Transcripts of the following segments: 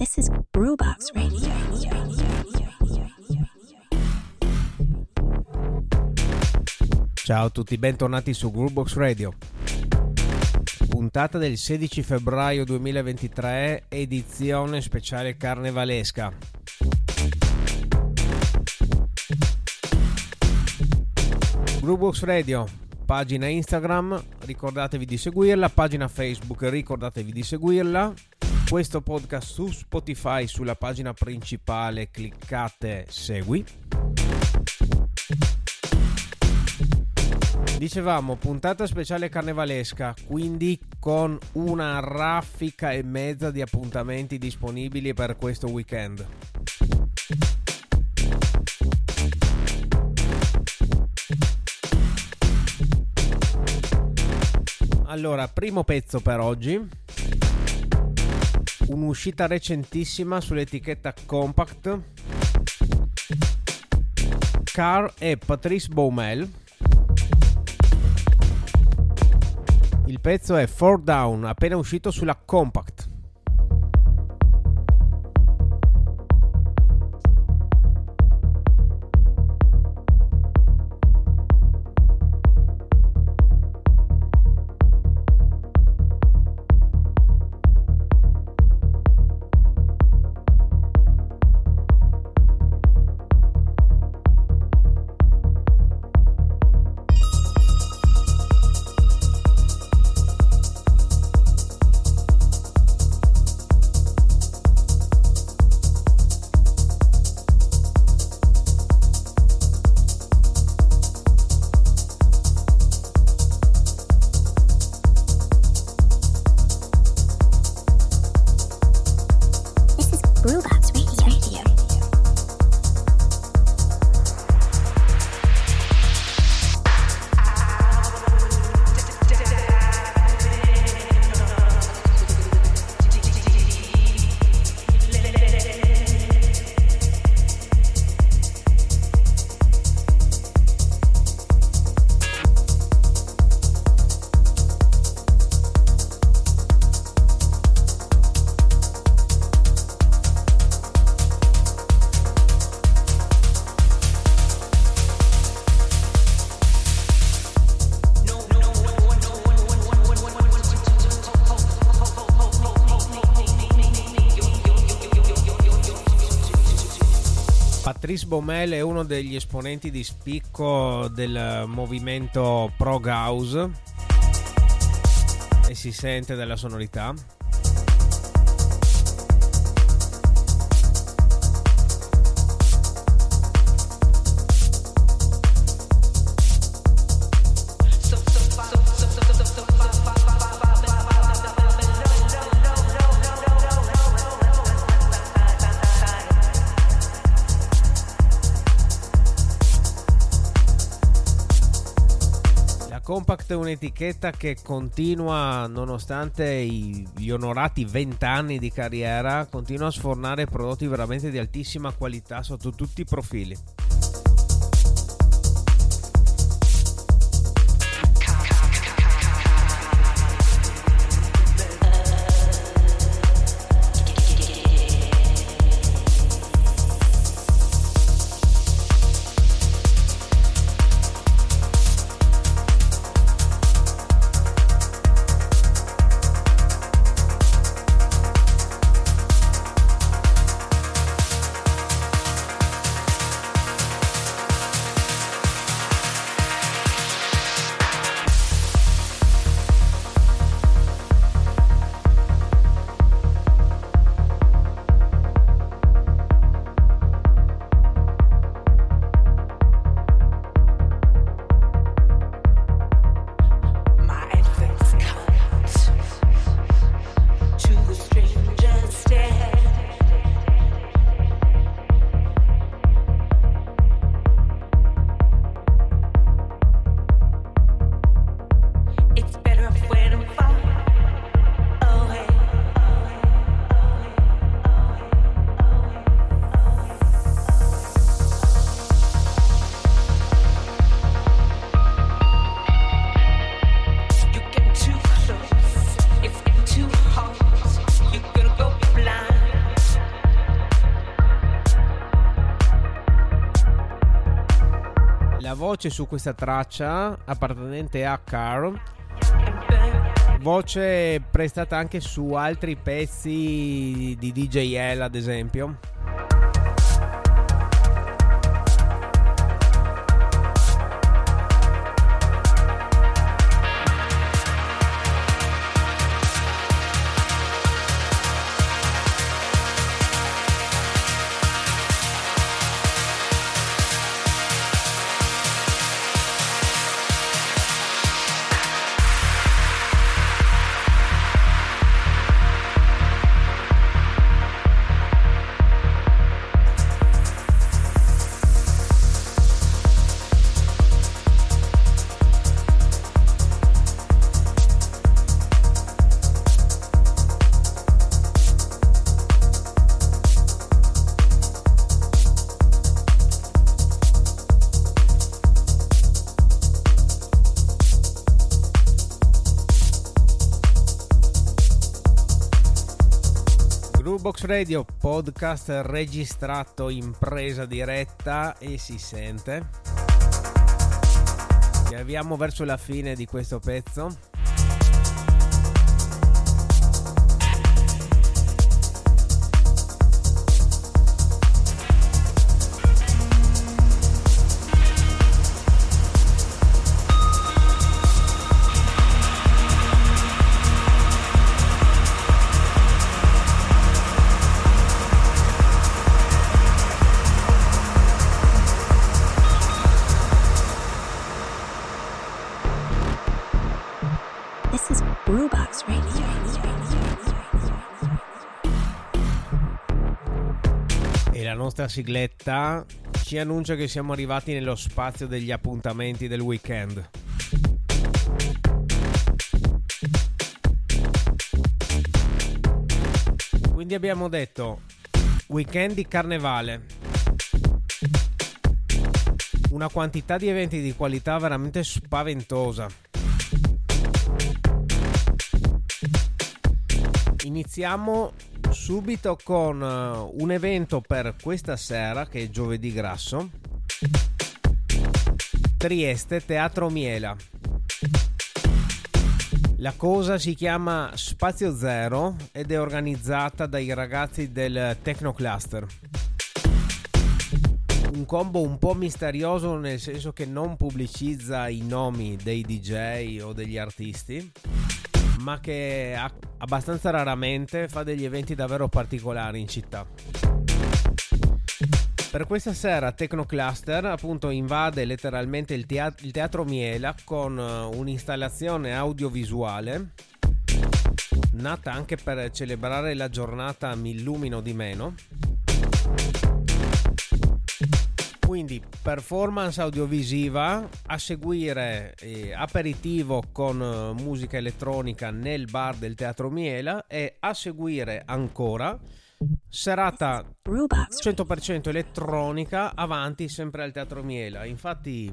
This is Brewbox Radio. Ciao a tutti, bentornati su Groovebox Radio. Puntata del 16 febbraio 2023, edizione speciale carnevalesca. Groovebox Radio, pagina Instagram, ricordatevi di seguirla, pagina Facebook, ricordatevi di seguirla. Questo podcast su Spotify, sulla pagina principale, cliccate segui. Dicevamo, puntata speciale carnevalesca, quindi con una raffica e mezza di appuntamenti disponibili per questo weekend. Allora, primo pezzo per oggi. Un'uscita recentissima sull'etichetta Compact. Car e Patrice Baumel. Il pezzo è 4 Down, appena uscito sulla Compact. Baumel è uno degli esponenti di spicco del movimento Prog House e si sente dalla sonorità. Compact è un'etichetta che continua, nonostante gli onorati 20 anni di carriera, continua a sfornare prodotti veramente di altissima qualità sotto tutti i profili. Voce su questa traccia appartenente a Carl voce prestata anche su altri pezzi di DJL ad esempio Groovebox Radio, podcast registrato in presa diretta e si sente. Ci avviamo verso la fine di questo pezzo. Sigletta ci annuncia che siamo arrivati nello spazio degli appuntamenti del weekend. Quindi abbiamo detto weekend di carnevale. Una quantità di eventi di qualità veramente spaventosa. Iniziamo subito con uh, un evento per questa sera che è giovedì grasso. Trieste Teatro Miela. La cosa si chiama Spazio Zero ed è organizzata dai ragazzi del Tecnocluster. Un combo un po' misterioso nel senso che non pubblicizza i nomi dei DJ o degli artisti ma che abbastanza raramente fa degli eventi davvero particolari in città. Per questa sera Tecnocluster appunto invade letteralmente il, teat- il teatro Miela con uh, un'installazione audiovisuale nata anche per celebrare la giornata Mi illumino di meno quindi performance audiovisiva, a seguire eh, aperitivo con eh, musica elettronica nel bar del Teatro Miela e a seguire ancora serata 100% elettronica avanti sempre al Teatro Miela. Infatti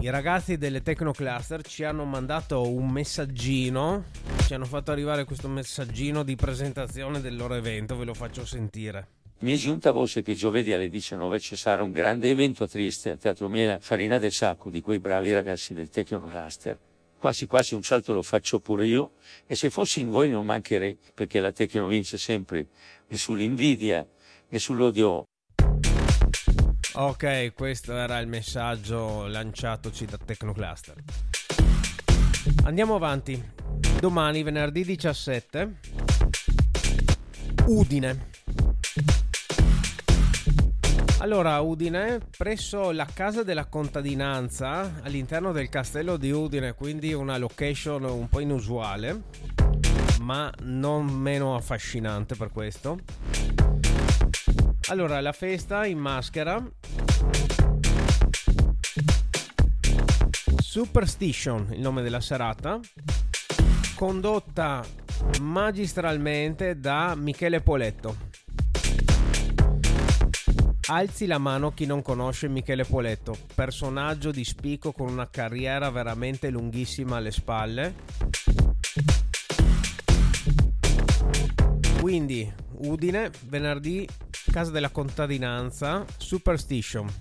i ragazzi delle Tecnocluster ci hanno mandato un messaggino, ci hanno fatto arrivare questo messaggino di presentazione del loro evento, ve lo faccio sentire. Mi è giunta voce che giovedì alle 19 ci sarà un grande evento a Trieste, a Teatro Miela, Farina del Sacco, di quei bravi ragazzi del Tecnocluster. Quasi quasi un salto lo faccio pure io, e se fossi in voi non mancherei, perché la Tecno vince sempre, e sull'invidia, e sull'odio. Ok, questo era il messaggio lanciatoci da Tecnocluster. Andiamo avanti. Domani, venerdì 17, Udine. Allora, Udine, presso la casa della contadinanza, all'interno del castello di Udine, quindi una location un po' inusuale, ma non meno affascinante per questo. Allora, la festa in maschera. Superstition, il nome della serata, condotta magistralmente da Michele Poletto. Alzi la mano chi non conosce Michele Poletto, personaggio di spicco con una carriera veramente lunghissima alle spalle. Quindi, Udine, venerdì, Casa della Contadinanza, Superstition.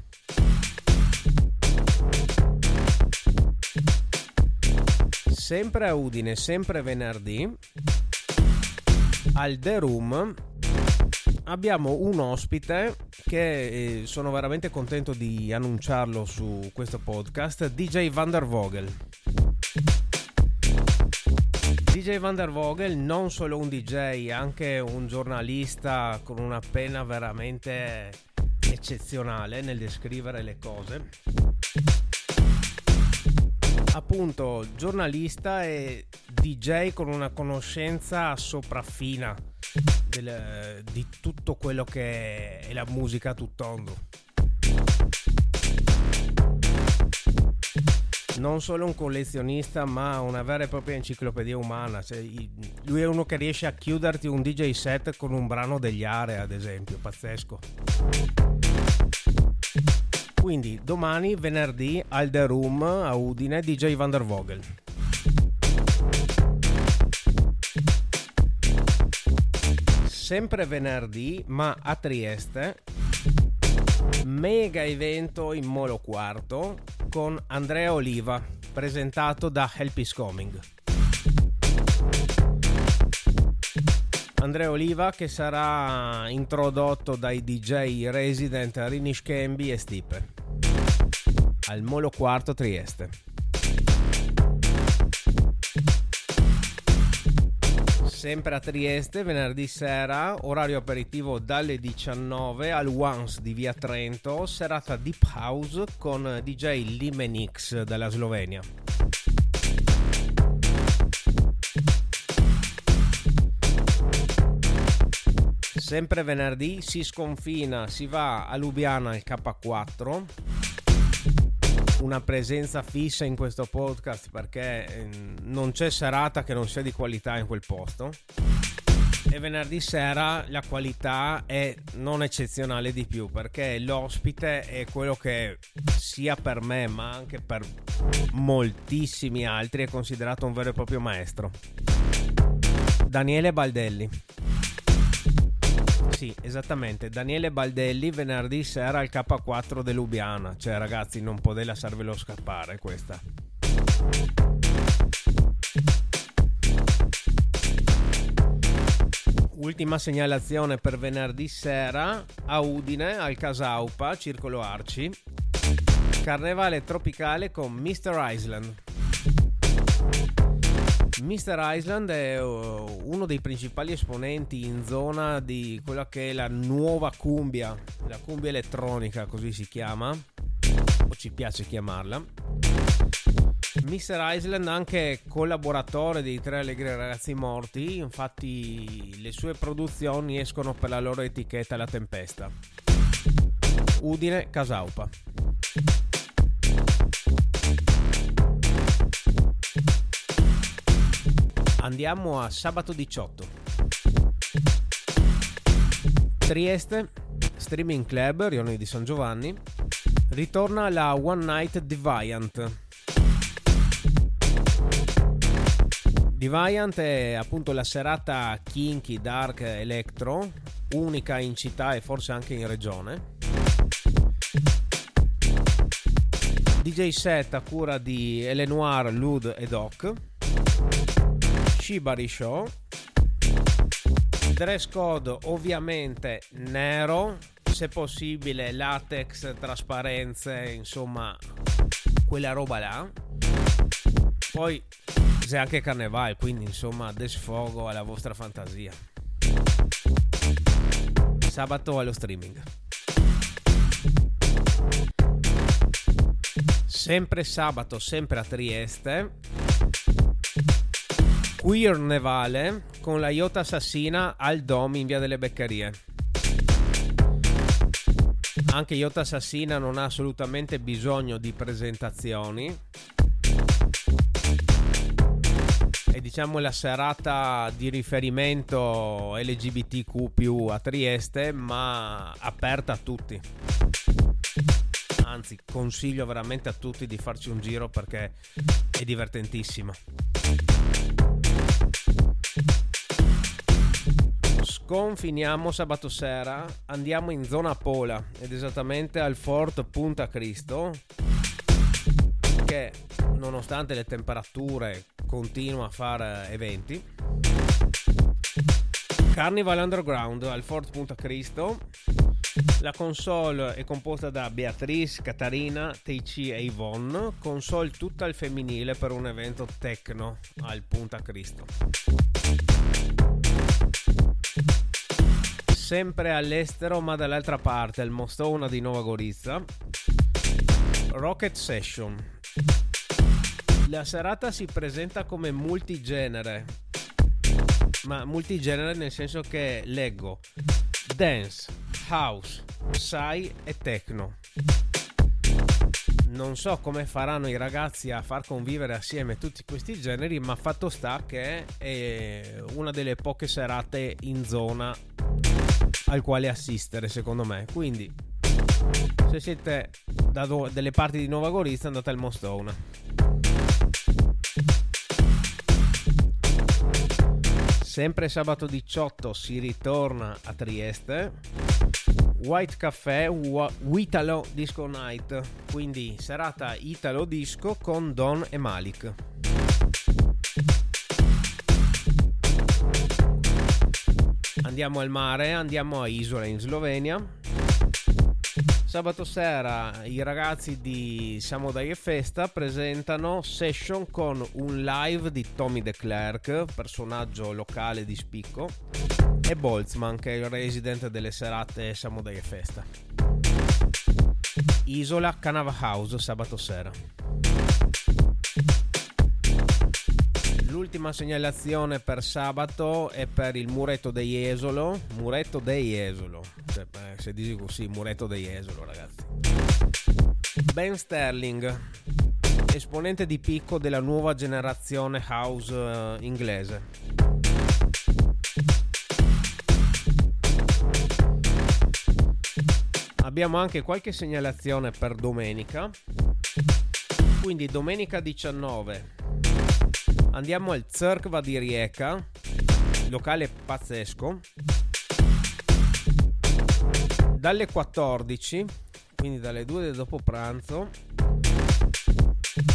Sempre a Udine, sempre venerdì, al The Room abbiamo un ospite che eh, sono veramente contento di annunciarlo su questo podcast, DJ Van der Vogel. DJ Van der Vogel non solo un DJ, anche un giornalista con una penna veramente eccezionale nel descrivere le cose. Appunto, giornalista e DJ con una conoscenza sopraffina del, di tutto quello che è la musica tutt'ondo. non solo un collezionista, ma una vera e propria enciclopedia umana. Cioè, lui è uno che riesce a chiuderti un DJ set con un brano degli Are, ad esempio, pazzesco. Quindi domani, venerdì, al The Room a Udine, DJ Van der Vogel. Sempre venerdì, ma a Trieste, mega evento in Molo Quarto con Andrea Oliva, presentato da Help is Coming. Andrea Oliva che sarà introdotto dai DJ resident Rinish Cambi e Stipe al Molo Quarto Trieste. sempre a Trieste venerdì sera, orario aperitivo dalle 19 al Once di Via Trento, serata Deep House con DJ Limenix della Slovenia. Sempre venerdì si sconfina, si va a Lubiana al K4 una presenza fissa in questo podcast perché ehm, non c'è serata che non sia di qualità in quel posto. E venerdì sera la qualità è non eccezionale di più perché l'ospite è quello che sia per me ma anche per moltissimi altri è considerato un vero e proprio maestro. Daniele Baldelli. Sì, esattamente. Daniele Baldelli venerdì sera al K4 dell'Ubiana. Cioè, ragazzi, non potete lasciarvelo scappare questa. Ultima segnalazione per venerdì sera a Udine, al Casaupa, Circolo Arci. Carnevale tropicale con Mr. Island. Mr. Island è uh, uno dei principali esponenti in zona di quella che è la nuova cumbia, la cumbia elettronica così si chiama, o ci piace chiamarla. Mr. Island anche collaboratore dei Tre Allegri Ragazzi Morti, infatti le sue produzioni escono per la loro etichetta La Tempesta. Udine, Casaupa. Andiamo a sabato 18. Trieste, Streaming Club, Rione di San Giovanni. Ritorna la One Night Deviant. Deviant è appunto la serata kinky, dark, electro, unica in città e forse anche in regione. DJ set a cura di Elenoir, Lud e Doc. Shibari Show. Dress code ovviamente nero, se possibile latex, trasparenze, insomma quella roba là. Poi c'è anche carnevale, quindi insomma desfogo alla vostra fantasia. Sabato allo streaming. Sempre sabato, sempre a Trieste Queer Nevale con la Iota Assassina al Dom in via delle Beccarie. Anche Iota Assassina non ha assolutamente bisogno di presentazioni. È diciamo la serata di riferimento LGBTQ a Trieste, ma aperta a tutti. Anzi, consiglio veramente a tutti di farci un giro perché è divertentissima. Sconfiniamo sabato sera, andiamo in zona Pola ed esattamente al Fort Punta Cristo che nonostante le temperature continua a fare eventi. Carnival Underground al Fort Punta Cristo. La console è composta da Beatrice, Catarina, Teici e Yvonne, console tutta al femminile per un evento techno al Punta Cristo. Sempre all'estero ma dall'altra parte, al Mostona di Nova Gorizia, Rocket Session. La serata si presenta come multigenere, ma multigenere nel senso che leggo dance, house, psy e techno. Non so come faranno i ragazzi a far convivere assieme tutti questi generi, ma fatto sta che è una delle poche serate in zona al quale assistere, secondo me. Quindi, se siete da do- delle parti di Nuova Gorizia, andate al Mostona. Sempre sabato 18 si ritorna a Trieste. White Café Italo Disco Night, quindi serata Italo Disco con Don e Malik. Andiamo al mare, andiamo a Isola in Slovenia. Sabato sera i ragazzi di Samodai e Festa presentano session con un live di Tommy De Klerk, personaggio locale di spicco, e Boltzmann, che è il resident delle serate Samodai e Festa. Isola Canava House, sabato sera. L'ultima segnalazione per sabato è per il muretto dei Esolo. Muretto dei Esolo. Cioè, eh, se dici così, muretto dei Esolo, ragazzi. Ben Sterling, esponente di picco della nuova generazione house uh, inglese. Abbiamo anche qualche segnalazione per domenica. Quindi domenica 19 andiamo al Zerkva di Rieca, locale pazzesco. Dalle 14, quindi dalle 2 del dopo pranzo,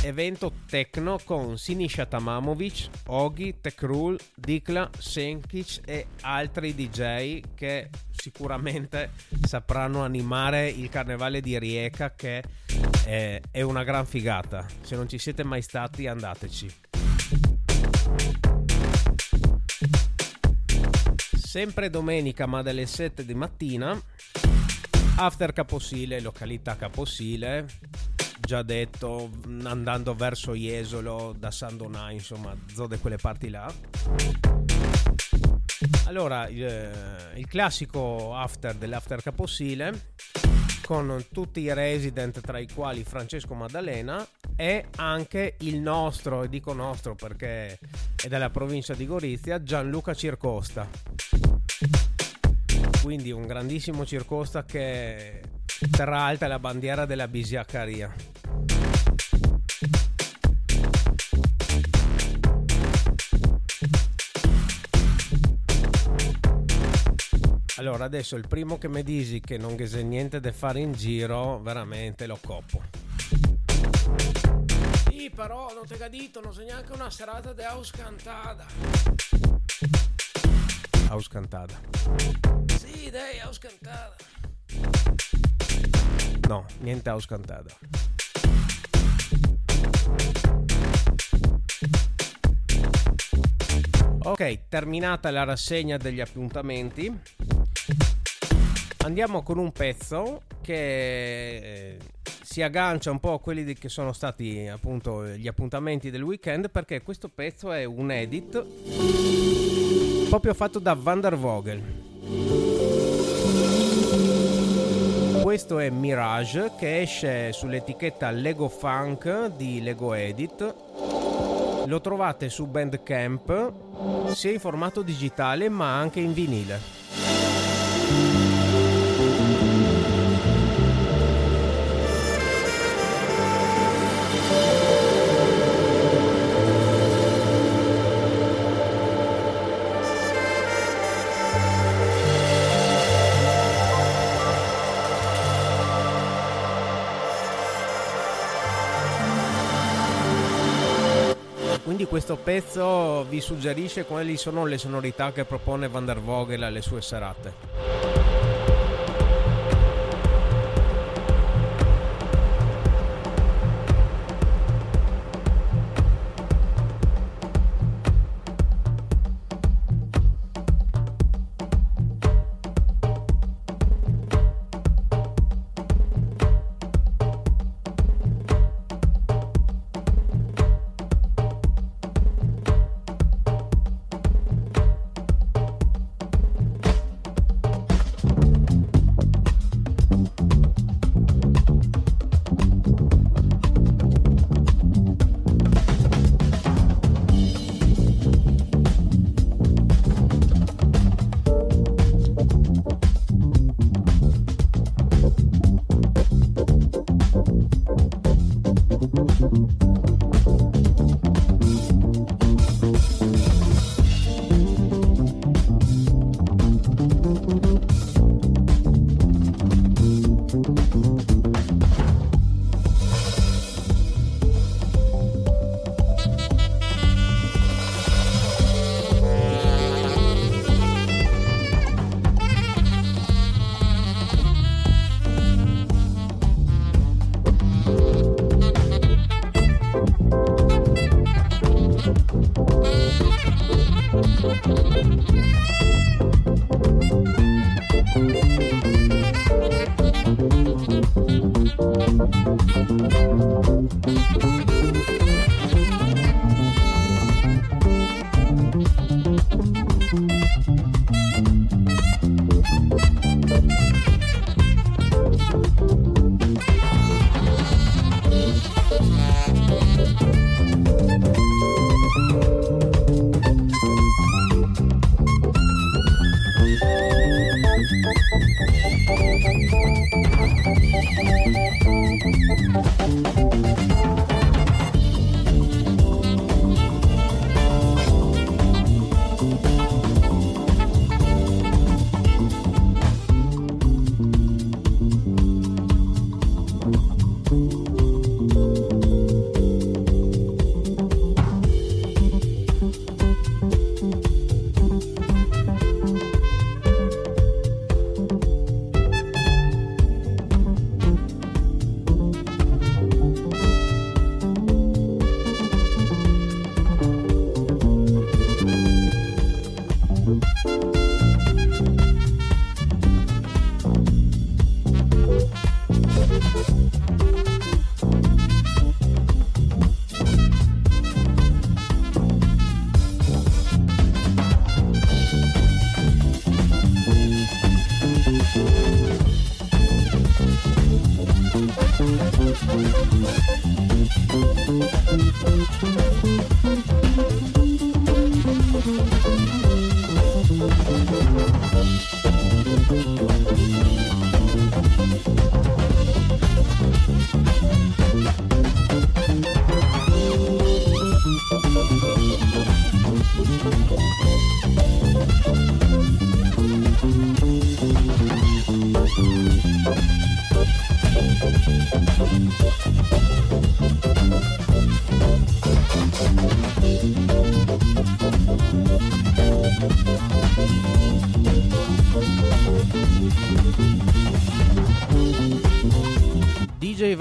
evento techno con Sinisha Tamamovic, Ogi, Tekrul, Dikla, Senkic e altri DJ che sicuramente sapranno animare il carnevale di Rieca che è una gran figata. Se non ci siete mai stati andateci. Sempre domenica, ma dalle 7 di mattina, after Caposile, località Caposile, già detto, andando verso Jesolo, da San Donà, insomma, zone quelle parti là. Allora, il, il classico after dell'after Caposile con tutti i resident tra i quali Francesco Maddalena e anche il nostro, e dico nostro perché è della provincia di Gorizia, Gianluca Circosta. Quindi un grandissimo Circosta che terrà alta la bandiera della bisiaccaria. Allora, adesso il primo che mi dici che non c'è niente da fare in giro, veramente lo coppo. Sì, però non ti gadito, non c'è neanche una serata di house cantata. House cantata. Sì, dai, house cantata. No, niente house cantata. Ok, terminata la rassegna degli appuntamenti, andiamo con un pezzo che eh, si aggancia un po' a quelli che sono stati appunto gli appuntamenti del weekend perché questo pezzo è un edit proprio fatto da Van der Vogel. Questo è Mirage che esce sull'etichetta Lego Funk di Lego Edit. Lo trovate su Bandcamp sia in formato digitale ma anche in vinile. Questo pezzo vi suggerisce quali sono le sonorità che propone Van der Vogel alle sue serate.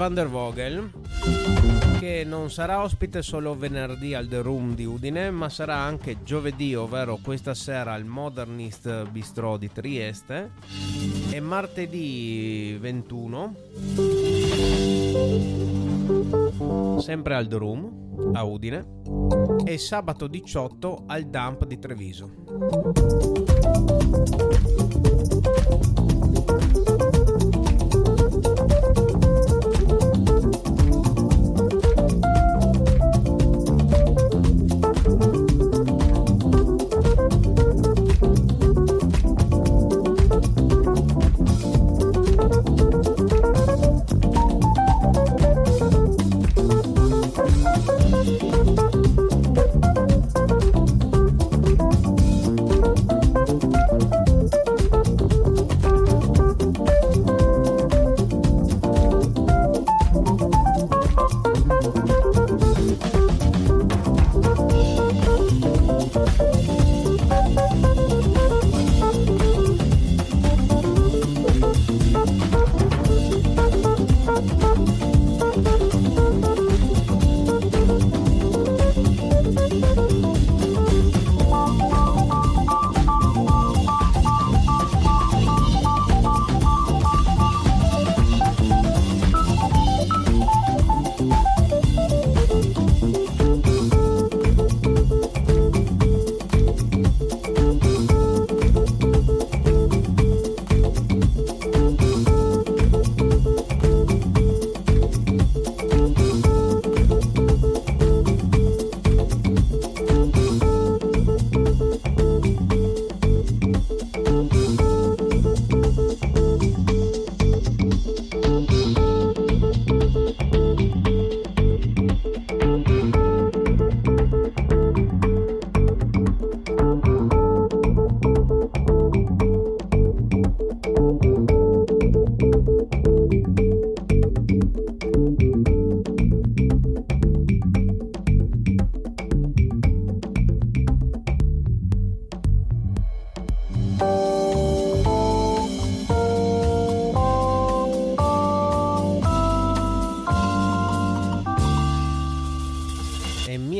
Van der Vogel che non sarà ospite solo venerdì al The Room di Udine ma sarà anche giovedì ovvero questa sera al Modernist Bistro di Trieste e martedì 21 sempre al The Room a Udine e sabato 18 al Dump di Treviso.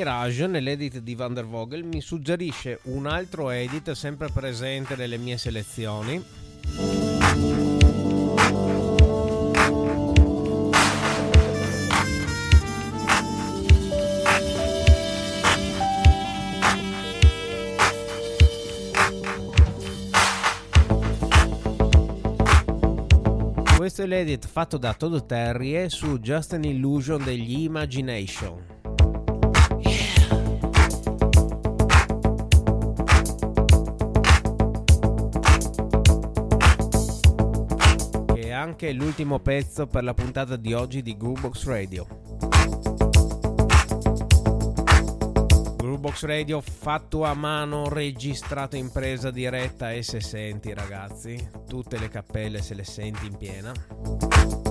Mirage nell'edit di Van der Vogel mi suggerisce un altro edit sempre presente nelle mie selezioni. Questo è l'edit fatto da Todd Terry su Just an Illusion degli Imagination. Anche l'ultimo pezzo per la puntata di oggi di Groovebox Radio. Groovebox Radio fatto a mano, registrato in presa diretta e se senti ragazzi, tutte le cappelle se le senti in piena.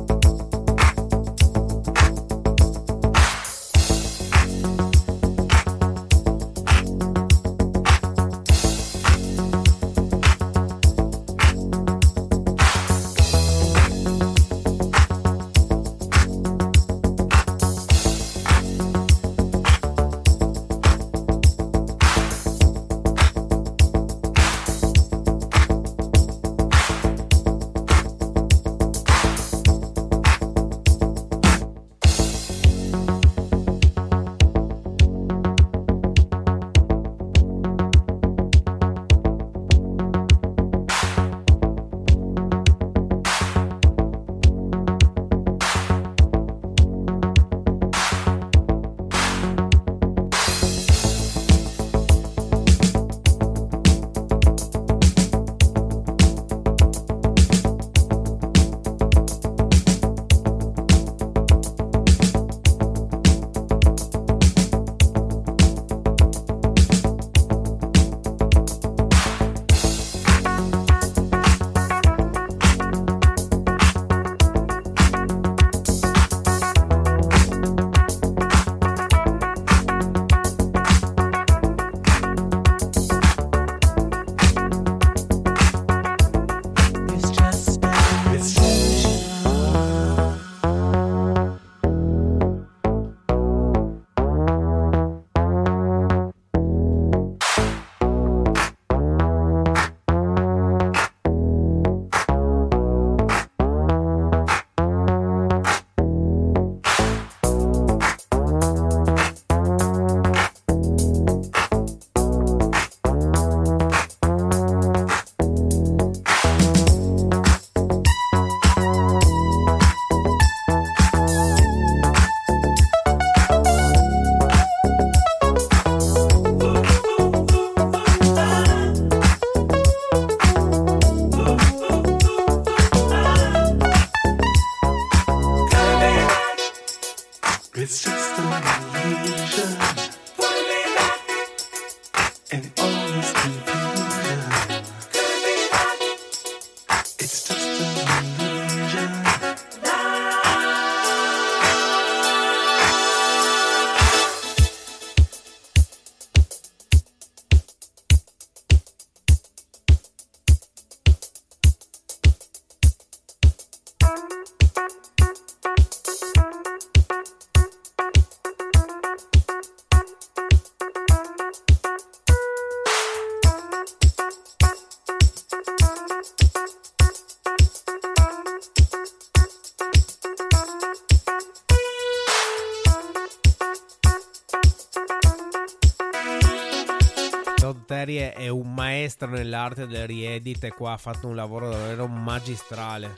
Todd Terry è un maestro nell'arte del riedit e qua ha fatto un lavoro davvero magistrale.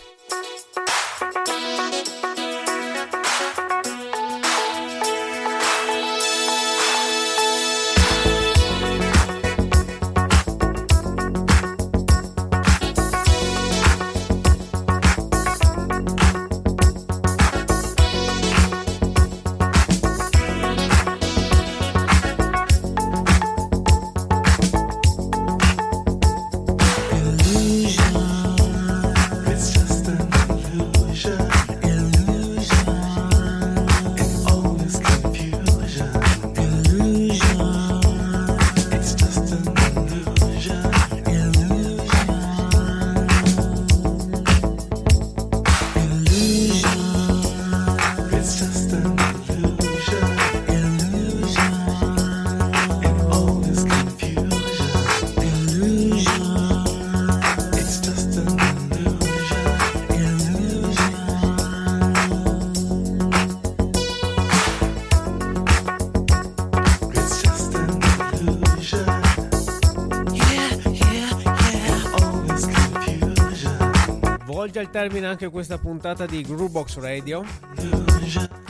Termine anche questa puntata di Groovebox Radio.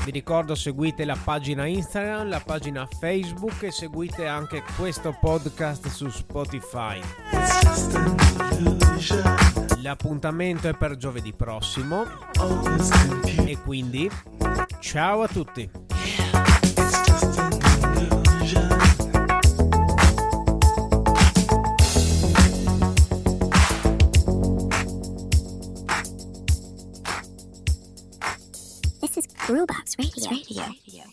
Vi ricordo seguite la pagina Instagram, la pagina Facebook e seguite anche questo podcast su Spotify. L'appuntamento è per giovedì prossimo e quindi ciao a tutti. This is Brewbox Radio. Radio.